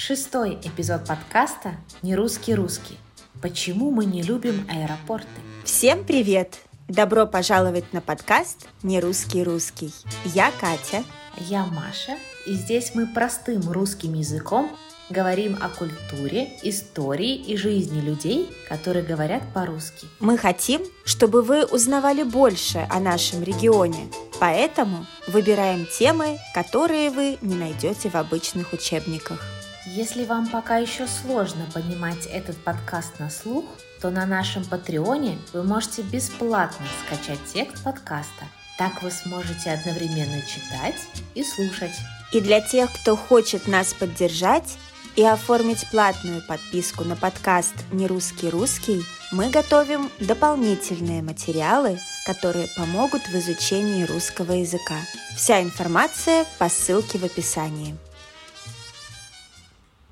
Шестой эпизод подкаста «Не русский русский». Почему мы не любим аэропорты? Всем привет! Добро пожаловать на подкаст «Не русский русский». Я Катя. Я Маша, и здесь мы простым русским языком говорим о культуре, истории и жизни людей, которые говорят по-русски. Мы хотим, чтобы вы узнавали больше о нашем регионе, поэтому выбираем темы, которые вы не найдете в обычных учебниках. Если вам пока еще сложно понимать этот подкаст на слух, то на нашем Патреоне вы можете бесплатно скачать текст подкаста. Так вы сможете одновременно читать и слушать. И для тех, кто хочет нас поддержать, и оформить платную подписку на подкаст «Не русский русский», мы готовим дополнительные материалы, которые помогут в изучении русского языка. Вся информация по ссылке в описании.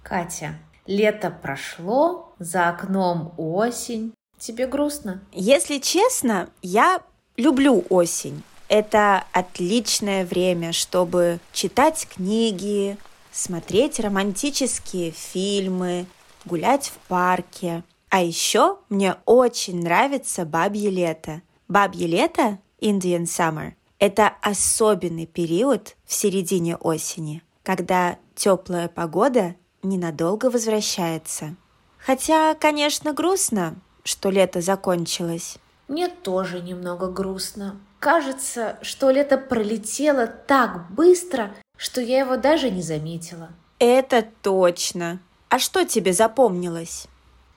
Катя, лето прошло, за окном осень. Тебе грустно? Если честно, я люблю осень. Это отличное время, чтобы читать книги, смотреть романтические фильмы, гулять в парке. А еще мне очень нравится бабье лето. Бабье лето, Indian Summer, это особенный период в середине осени, когда теплая погода ненадолго возвращается. Хотя, конечно, грустно, что лето закончилось. Мне тоже немного грустно. Кажется, что лето пролетело так быстро, что я его даже не заметила. Это точно. А что тебе запомнилось?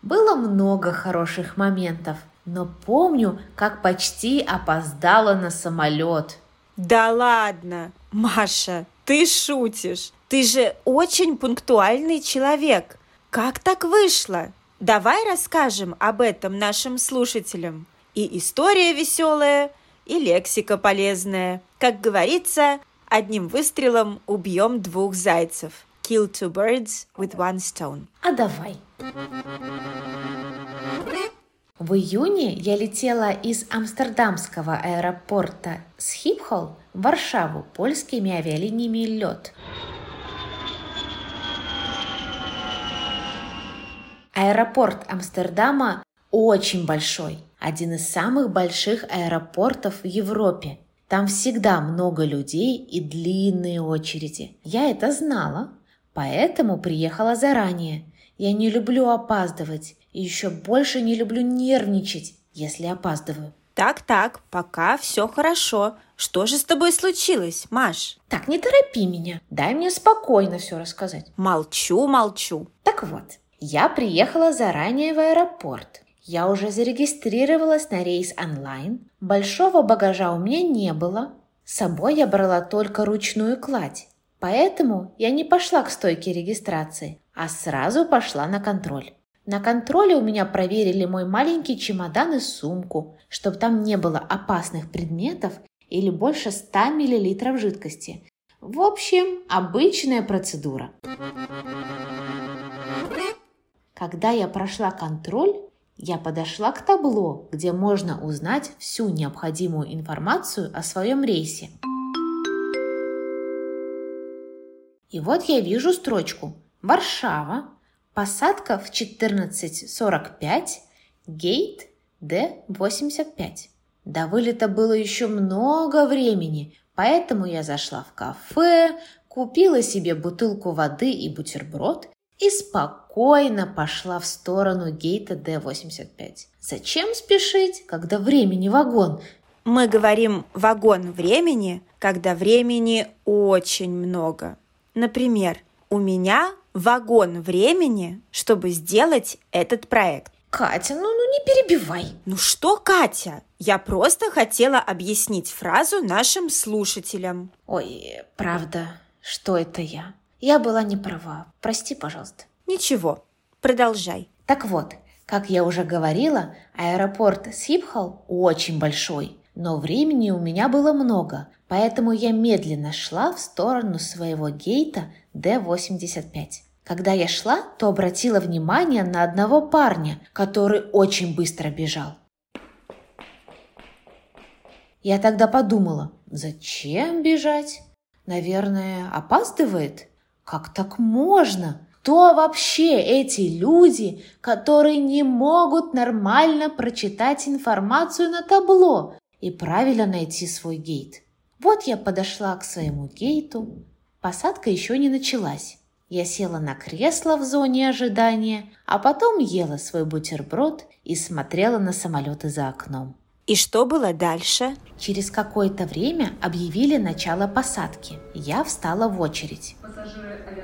Было много хороших моментов, но помню, как почти опоздала на самолет. Да ладно, Маша, ты шутишь. Ты же очень пунктуальный человек. Как так вышло? Давай расскажем об этом нашим слушателям. И история веселая, и лексика полезная. Как говорится, Одним выстрелом убьем двух зайцев. Kill two birds with one stone. А давай. В июне я летела из амстердамского аэропорта Схипхол в Варшаву польскими авиалиниями «Лед». Аэропорт Амстердама очень большой, один из самых больших аэропортов в Европе – там всегда много людей и длинные очереди. Я это знала, поэтому приехала заранее. Я не люблю опаздывать и еще больше не люблю нервничать, если опаздываю. Так-так, пока все хорошо. Что же с тобой случилось, Маш? Так, не торопи меня. Дай мне спокойно все рассказать. Молчу, молчу. Так вот, я приехала заранее в аэропорт. Я уже зарегистрировалась на рейс онлайн, большого багажа у меня не было, с собой я брала только ручную кладь, поэтому я не пошла к стойке регистрации, а сразу пошла на контроль. На контроле у меня проверили мой маленький чемодан и сумку, чтобы там не было опасных предметов или больше 100 мл жидкости. В общем, обычная процедура. Когда я прошла контроль, я подошла к табло, где можно узнать всю необходимую информацию о своем рейсе. И вот я вижу строчку «Варшава, посадка в 14.45, гейт Д-85». До вылета было еще много времени, поэтому я зашла в кафе, купила себе бутылку воды и бутерброд и спокойно пошла в сторону гейта Д-85. Зачем спешить, когда времени вагон? Мы говорим «вагон времени», когда времени очень много. Например, у меня вагон времени, чтобы сделать этот проект. Катя, ну, ну не перебивай. Ну что, Катя? Я просто хотела объяснить фразу нашим слушателям. Ой, правда, что это я? Я была не права. Прости, пожалуйста. Ничего, продолжай. Так вот, как я уже говорила, аэропорт Сипхал очень большой, но времени у меня было много, поэтому я медленно шла в сторону своего гейта Д-85. Когда я шла, то обратила внимание на одного парня, который очень быстро бежал. Я тогда подумала, зачем бежать? Наверное, опаздывает? Как так можно? Кто вообще эти люди, которые не могут нормально прочитать информацию на табло и правильно найти свой гейт? Вот я подошла к своему гейту. Посадка еще не началась. Я села на кресло в зоне ожидания, а потом ела свой бутерброд и смотрела на самолеты за окном. И что было дальше? Через какое-то время объявили начало посадки. Я встала в очередь.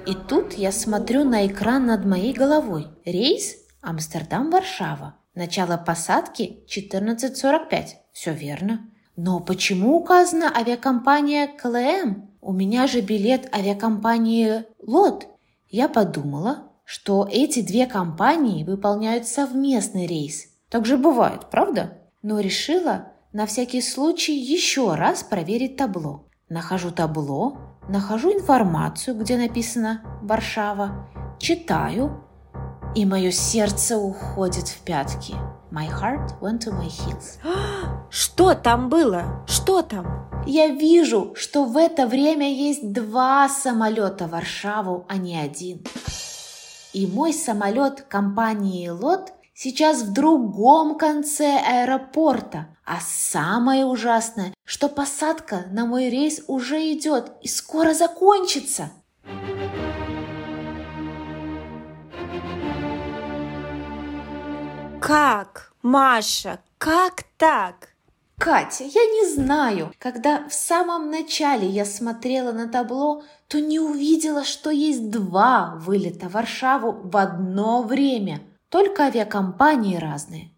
И тут я смотрю на экран над моей головой. Рейс Амстердам-Варшава. Начало посадки 14.45. Все верно. Но почему указана авиакомпания КЛМ? У меня же билет авиакомпании ЛОТ. Я подумала, что эти две компании выполняют совместный рейс. Так же бывает, правда? Но решила на всякий случай еще раз проверить табло. Нахожу табло, нахожу информацию, где написано «Варшава», читаю, и мое сердце уходит в пятки. My heart went to my heels. Что там было? Что там? Я вижу, что в это время есть два самолета в Варшаву, а не один. И мой самолет компании «Лот» сейчас в другом конце аэропорта. А самое ужасное, что посадка на мой рейс уже идет и скоро закончится. Как? Маша, как так? Катя, я не знаю. Когда в самом начале я смотрела на табло, то не увидела, что есть два вылета в Варшаву в одно время. Только авиакомпании разные.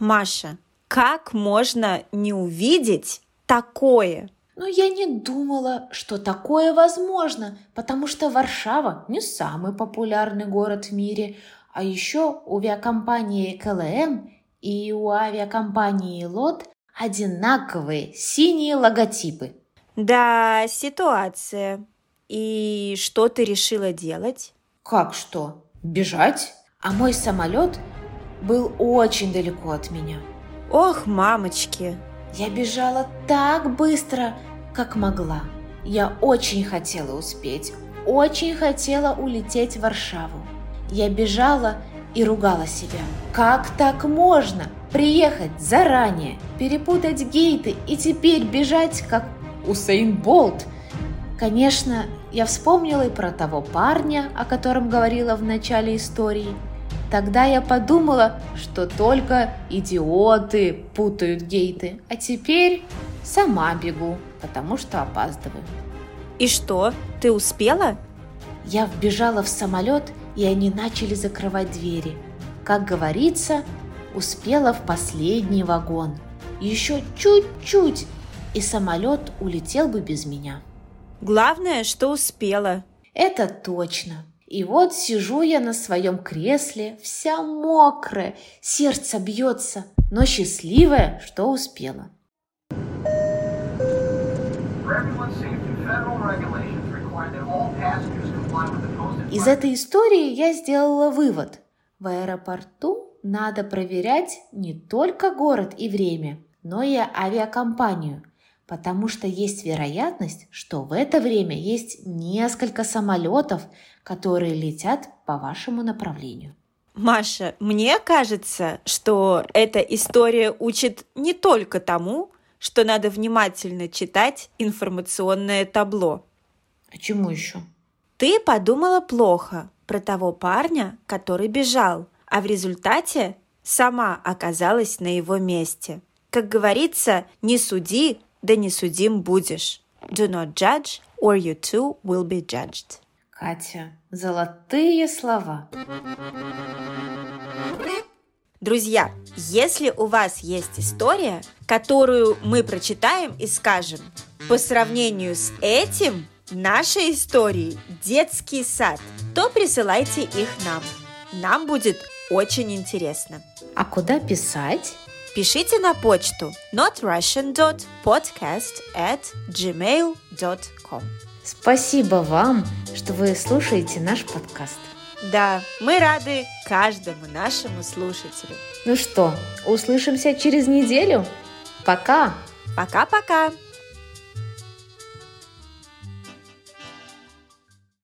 Маша, как можно не увидеть такое? Но я не думала, что такое возможно, потому что Варшава не самый популярный город в мире, а еще у авиакомпании КЛМ и у авиакомпании ЛОТ одинаковые синие логотипы. Да, ситуация. И что ты решила делать? Как что? Бежать? А мой самолет был очень далеко от меня. Ох, мамочки! Я бежала так быстро, как могла. Я очень хотела успеть, очень хотела улететь в Варшаву. Я бежала и ругала себя. Как так можно? Приехать заранее, перепутать гейты и теперь бежать, как Усейн Болт. Конечно, я вспомнила и про того парня, о котором говорила в начале истории – Тогда я подумала, что только идиоты путают гейты, а теперь сама бегу, потому что опаздываю. И что, ты успела? Я вбежала в самолет, и они начали закрывать двери. Как говорится, успела в последний вагон. Еще чуть-чуть, и самолет улетел бы без меня. Главное, что успела. Это точно. И вот сижу я на своем кресле, вся мокрая, сердце бьется, но счастливая, что успела. Из этой истории я сделала вывод. В аэропорту надо проверять не только город и время, но и авиакомпанию, потому что есть вероятность, что в это время есть несколько самолетов, которые летят по вашему направлению. Маша, мне кажется, что эта история учит не только тому, что надо внимательно читать информационное табло. А чему еще? Ты подумала плохо про того парня, который бежал, а в результате сама оказалась на его месте. Как говорится, не суди, да не судим будешь. Do not judge, or you too will be judged. Катя, золотые слова. Друзья, если у вас есть история, которую мы прочитаем и скажем, по сравнению с этим, нашей историей детский сад, то присылайте их нам. Нам будет очень интересно. А куда писать? Пишите на почту notrussian.podcast at gmail.com Спасибо вам, что вы слушаете наш подкаст. Да, мы рады каждому нашему слушателю. Ну что, услышимся через неделю? Пока! Пока-пока!